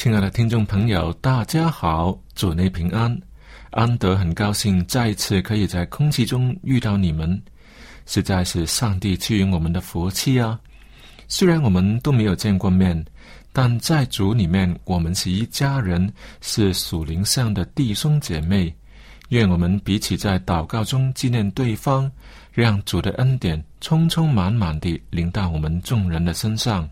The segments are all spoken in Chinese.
亲爱的听众朋友，大家好，祝你平安。安德很高兴再次可以在空气中遇到你们，实在是上帝赐予我们的福气啊！虽然我们都没有见过面，但在主里面，我们是一家人，是属灵上的弟兄姐妹。愿我们彼此在祷告中纪念对方，让主的恩典充充满满地临到我们众人的身上。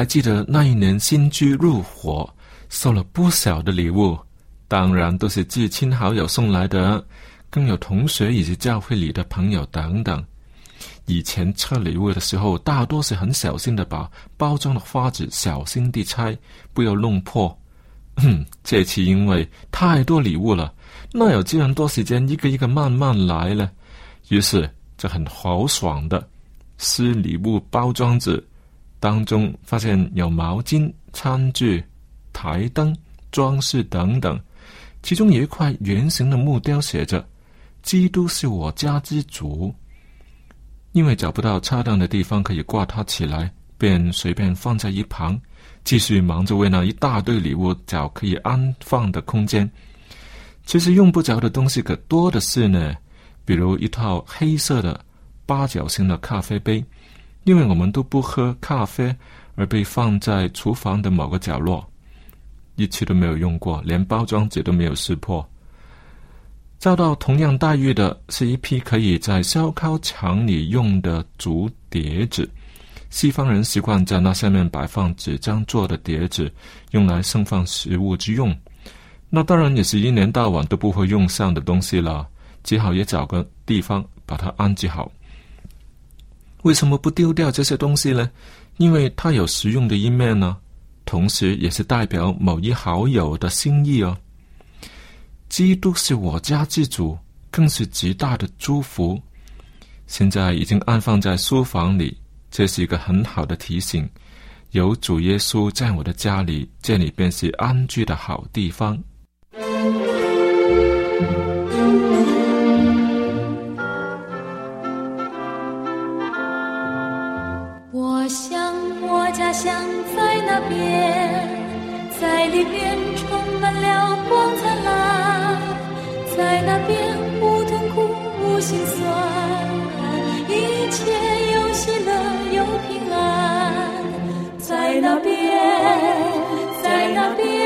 还记得那一年新居入伙，收了不少的礼物，当然都是至亲好友送来的，更有同学以及教会里的朋友等等。以前拆礼物的时候，大多是很小心的把包装的花纸小心地拆，不要弄破。嗯，这次因为太多礼物了，哪有这样多时间一个一个慢慢来呢？于是就很豪爽的撕礼物包装纸。当中发现有毛巾、餐具、台灯、装饰等等，其中有一块圆形的木雕，写着“基督是我家之主”。因为找不到恰当的地方可以挂它起来，便随便放在一旁，继续忙着为那一大堆礼物找可以安放的空间。其实用不着的东西可多的是呢，比如一套黑色的八角形的咖啡杯。因为我们都不喝咖啡，而被放在厨房的某个角落，一次都没有用过，连包装纸都没有撕破。遭到同样待遇的是一批可以在烧烤场里用的竹碟子。西方人习惯在那下面摆放纸张做的碟子，用来盛放食物之用。那当然也是一年到晚都不会用上的东西了，只好也找个地方把它安置好。为什么不丢掉这些东西呢？因为它有实用的一面呢，同时也是代表某一好友的心意哦。基督是我家之主，更是极大的祝福。现在已经安放在书房里，这是一个很好的提醒。有主耶稣在我的家里，这里便是安居的好地方。想在那边，在里边充满了光灿烂，在那边无痛苦无心酸，一切有喜乐有平安，在那边，在那边，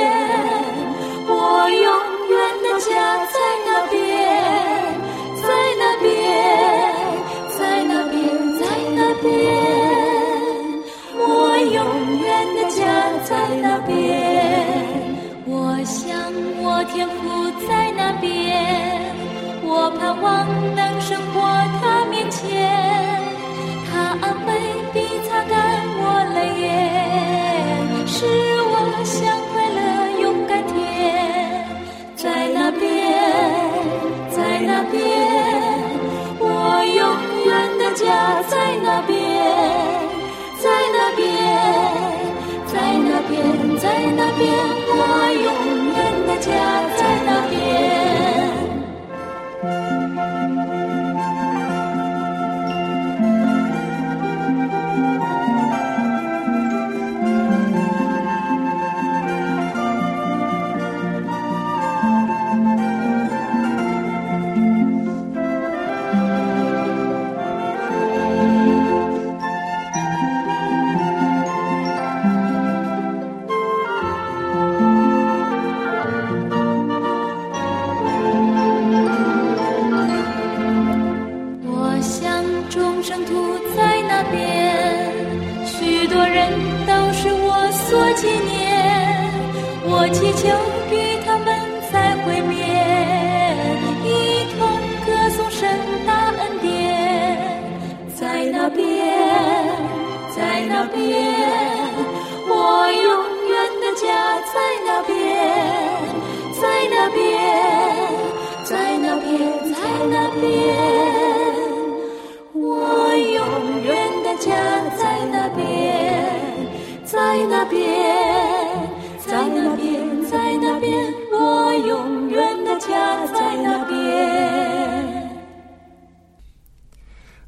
天父在那边，我盼望能生活他面前，他安慰并擦干我泪眼，使我像快乐勇敢天，在那边，在那边，我永远的家在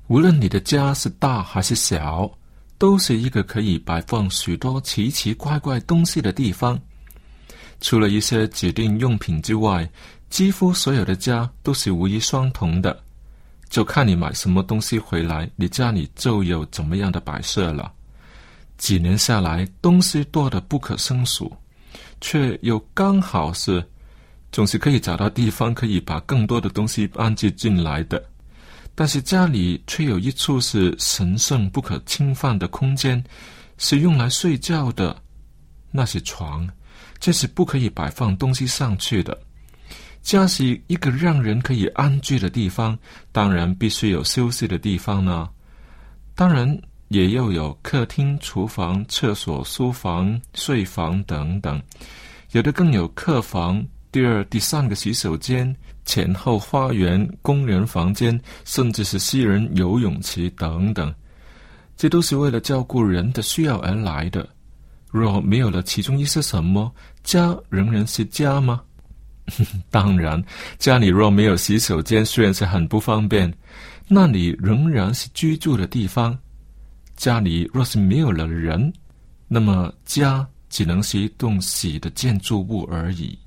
无论你的家是大还是小，都是一个可以摆放许多奇奇怪怪东西的地方。除了一些指定用品之外，几乎所有的家都是无一相同的。就看你买什么东西回来，你家里就有怎么样的摆设了。几年下来，东西多得不可胜数，却又刚好是，总是可以找到地方可以把更多的东西安置进来的。但是家里却有一处是神圣不可侵犯的空间，是用来睡觉的，那是床，这是不可以摆放东西上去的。家是一个让人可以安居的地方，当然必须有休息的地方呢。当然。也要有客厅、厨房、厕所、书房、睡房等等，有的更有客房、第二、第三个洗手间、前后花园、工人房间，甚至是私人游泳池等等。这都是为了照顾人的需要而来的。若没有了其中一些什么，家仍然是家吗？当然，家里若没有洗手间，虽然是很不方便，那里仍然是居住的地方。家里若是没有了人，那么家只能是一栋死的建筑物而已。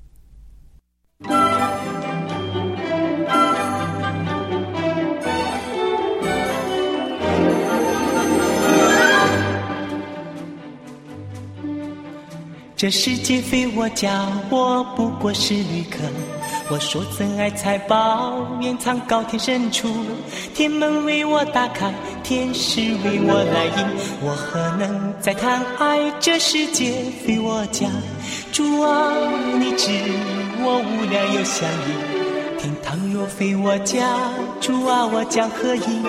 这世界非我家，我不过是旅客。我说真爱财宝，掩藏高天深处。天门为我打开，天使为我来迎。我何能再贪爱？这世界非我家。主啊，你知我无量又相依。天堂若非我家，主啊，我将何依？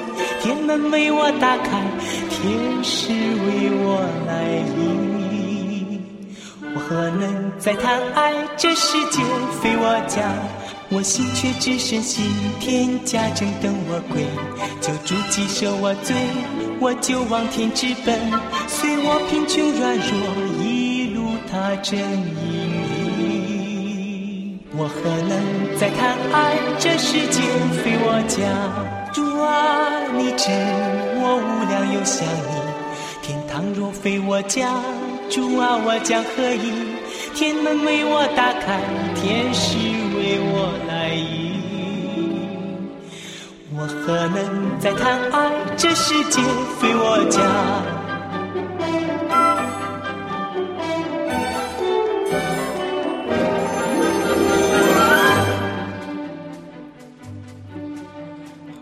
天门为我打开，天使为我来迎。我何能再谈爱？这世界非我家，我心却只深信天家正等我归。救主既赦我罪，我就往天直奔。随我贫穷软弱，一路踏正引领。我何能再谈爱？这世界非我家。主啊，你知我无量有想你，天堂若非我家。主啊，我将何以？天门为我打开，天使为我来迎。我何能再贪爱？这世界非我家。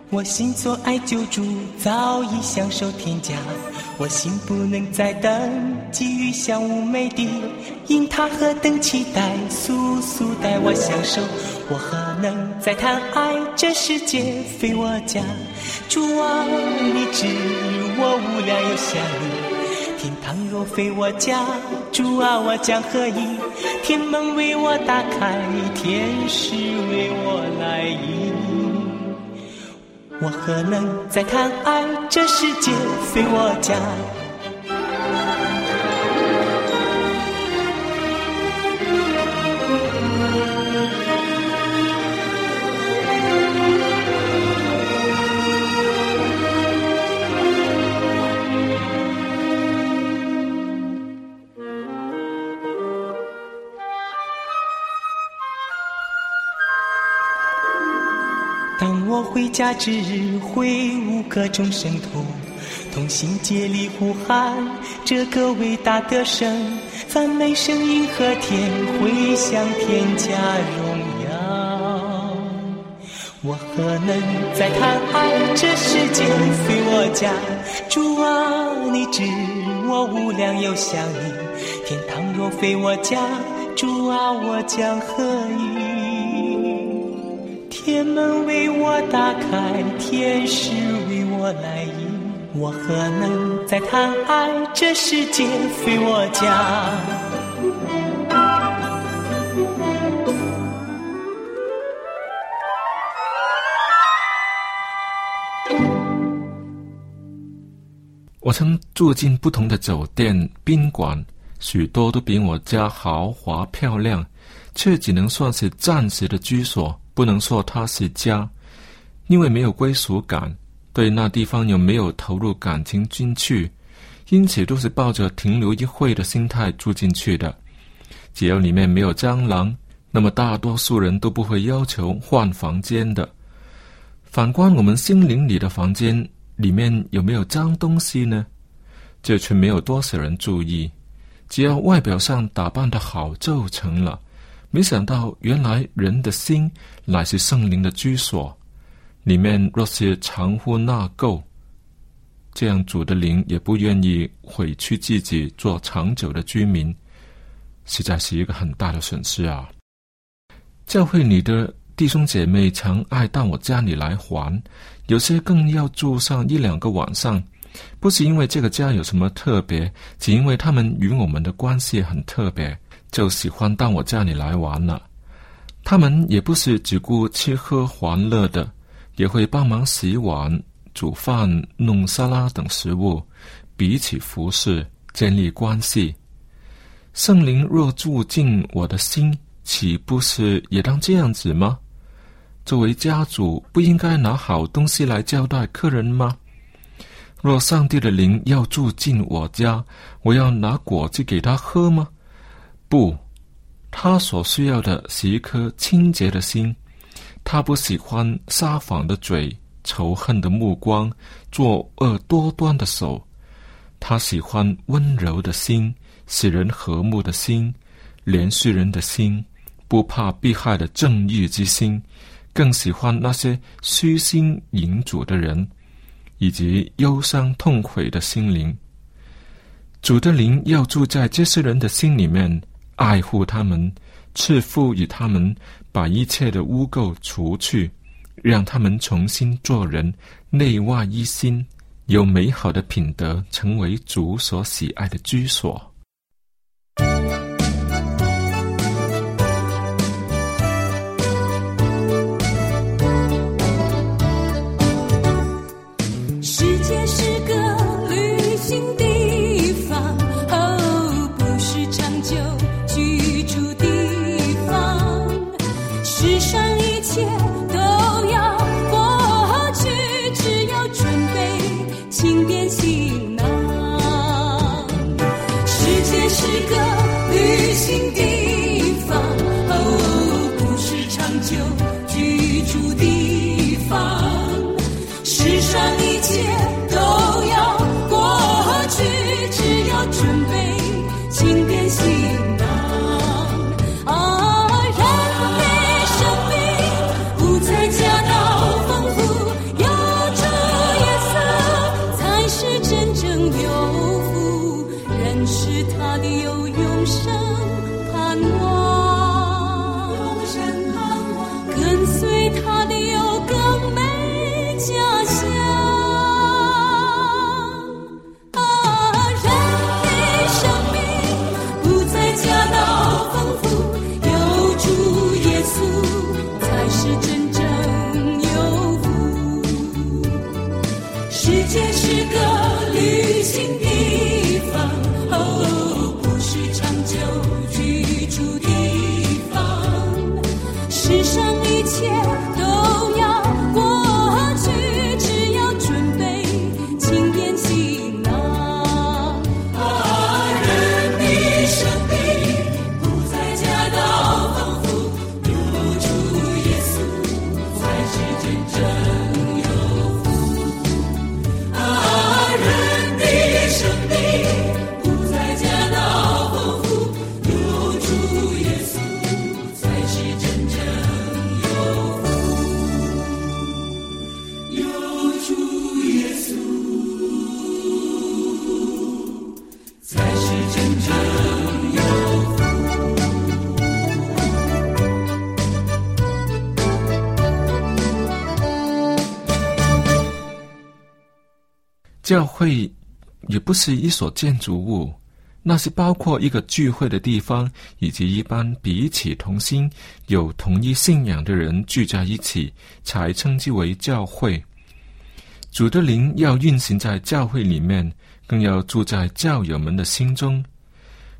我心所爱救主，早已享受天家。我心不能再等，给予香无美的，因他何等期待，速速带我享受。我何能再谈爱？这世界非我家。主啊，你知我无量有想你。天堂若非我家，主啊，我将何以？天门为我打开，天使为我来迎。我何能再贪爱？这世界非我家。家之日，挥舞各种圣徒，同心竭力呼喊这个伟大的神，赞美声音和天回向天家荣耀。我何能再谈爱？这世界非我家。主啊，你知我无量有想你。天堂若非我家，主啊，我将何以？天门为我打开，天使为我来迎。我何能再谈爱？这世界非我家。我曾住进不同的酒店、宾馆，许多都比我家豪华漂亮，却只能算是暂时的居所。不能说它是家，因为没有归属感，对那地方有没有投入感情进去，因此都是抱着停留一会的心态住进去的。只要里面没有蟑螂，那么大多数人都不会要求换房间的。反观我们心灵里的房间，里面有没有脏东西呢？这却没有多少人注意。只要外表上打扮的好就成了。没想到，原来人的心乃是圣灵的居所。里面若是藏污纳垢，这样主的灵也不愿意委屈自己做长久的居民，实在是一个很大的损失啊！教会里的弟兄姐妹常爱到我家里来还，有些更要住上一两个晚上。不是因为这个家有什么特别，只因为他们与我们的关系很特别。就喜欢到我家里来玩了。他们也不是只顾吃喝玩乐的，也会帮忙洗碗、煮饭、弄沙拉等食物，彼此服侍，建立关系。圣灵若住进我的心，岂不是也当这样子吗？作为家主，不应该拿好东西来交待客人吗？若上帝的灵要住进我家，我要拿果子给他喝吗？不，他所需要的是一颗清洁的心。他不喜欢撒谎的嘴、仇恨的目光、作恶多端的手。他喜欢温柔的心、使人和睦的心、怜恤人的心、不怕被害的正义之心，更喜欢那些虚心引主的人，以及忧伤痛悔的心灵。主的灵要住在这些人的心里面。爱护他们，赐福与他们，把一切的污垢除去，让他们重新做人，内外一心，有美好的品德，成为主所喜爱的居所。教会也不是一所建筑物，那是包括一个聚会的地方，以及一般彼此同心、有同一信仰的人聚在一起，才称之为教会。主的灵要运行在教会里面，更要住在教友们的心中。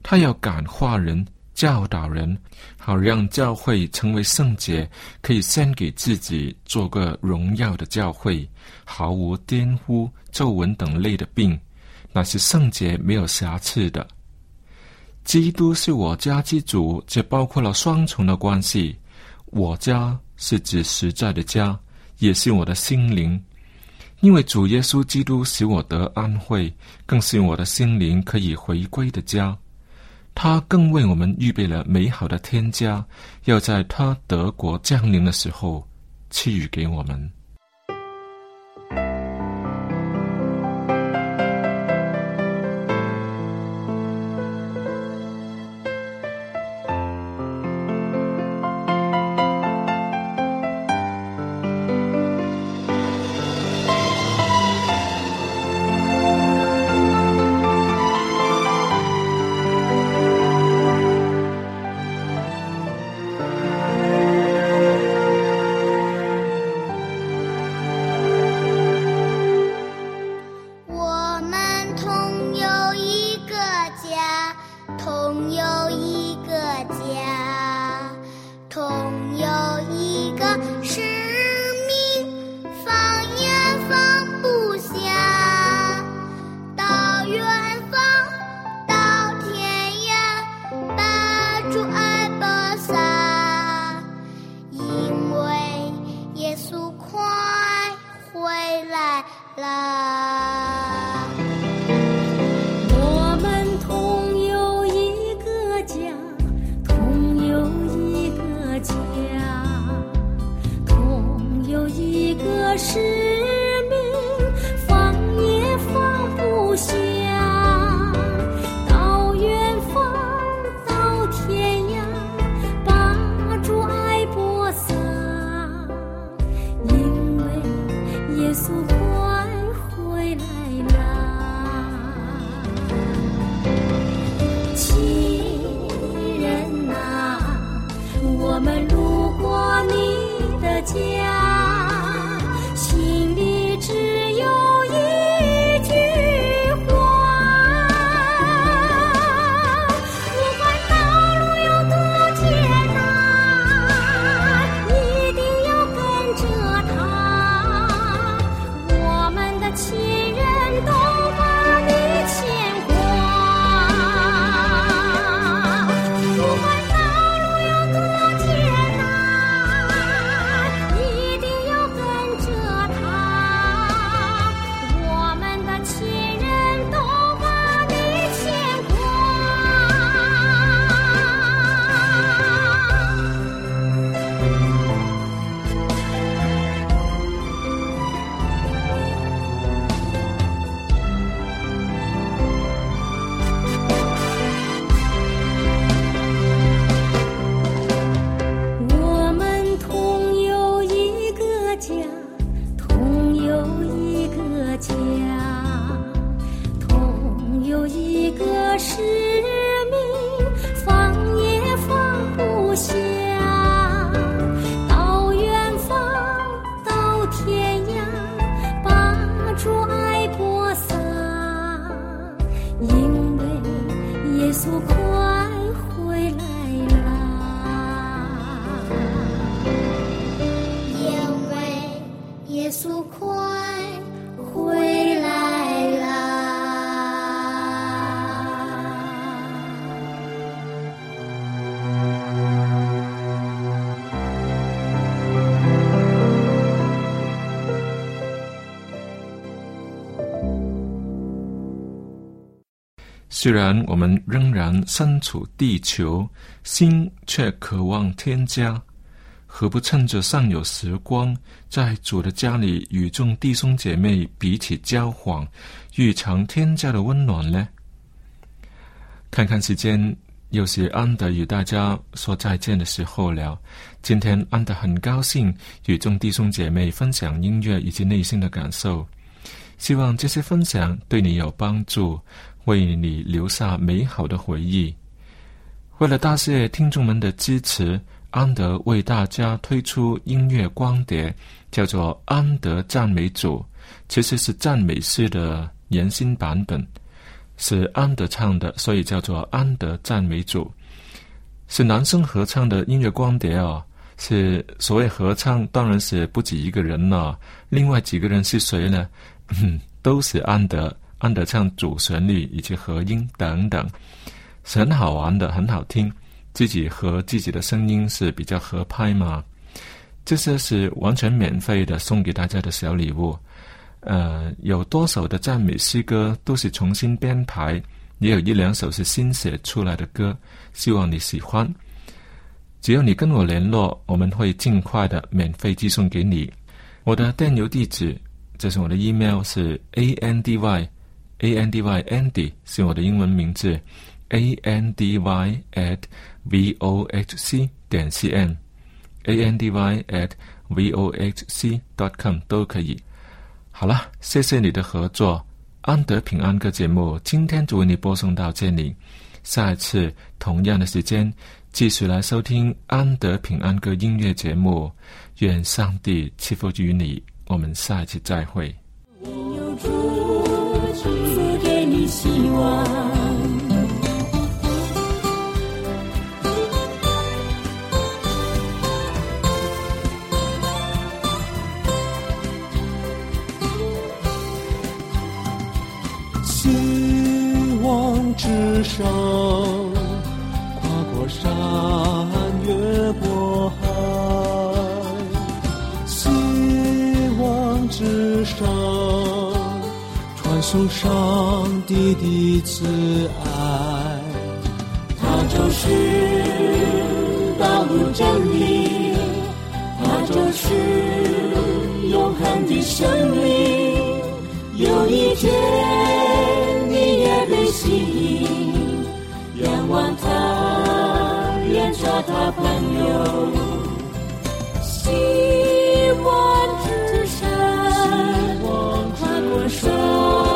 他要感化人、教导人，好让教会成为圣洁，可以献给自己，做个荣耀的教会，毫无颠覆、皱纹等类的病，那是圣洁没有瑕疵的。基督是我家之主，这包括了双重的关系。我家是指实在的家，也是我的心灵，因为主耶稣基督使我得安慰，更是我的心灵可以回归的家。他更为我们预备了美好的天家，要在他德国降临的时候赐予给我们。是虽然我们仍然身处地球，心却渴望天家，何不趁着尚有时光，在主的家里与众弟兄姐妹彼此交往，欲尝天家的温暖呢？看看时间，又是安德与大家说再见的时候了。今天安德很高兴与众弟兄姐妹分享音乐以及内心的感受，希望这些分享对你有帮助。为你留下美好的回忆。为了答谢听众们的支持，安德为大家推出音乐光碟，叫做《安德赞美组》，其实是赞美诗的原新版本，是安德唱的，所以叫做《安德赞美组》。是男生合唱的音乐光碟哦。是所谓合唱，当然是不止一个人了。另外几个人是谁呢？都是安德，安德唱主旋律以及和音等等，是很好玩的，很好听。自己和自己的声音是比较合拍嘛。这些是完全免费的，送给大家的小礼物。呃，有多首的赞美诗歌都是重新编排，也有一两首是新写出来的歌，希望你喜欢。只要你跟我联络，我们会尽快的免费寄送给你。我的电邮地址，这是我的 email，是 a n d y a n d y andy，是我的英文名字 a n d y at v o h c 点 c n a n d y at v o h c dot com 都可以。好了，谢谢你的合作。安德平安歌节目今天就为你播送到这里，下一次同样的时间。继续来收听安德平安歌音乐节目，愿上帝赐福于你。我们下一期再会。希望。希望之上。受上帝的慈爱，他就是道路真理，他就是永恒的生命。有一天你也被吸引，仰望他，愿做他朋友。希望之山，跨过山。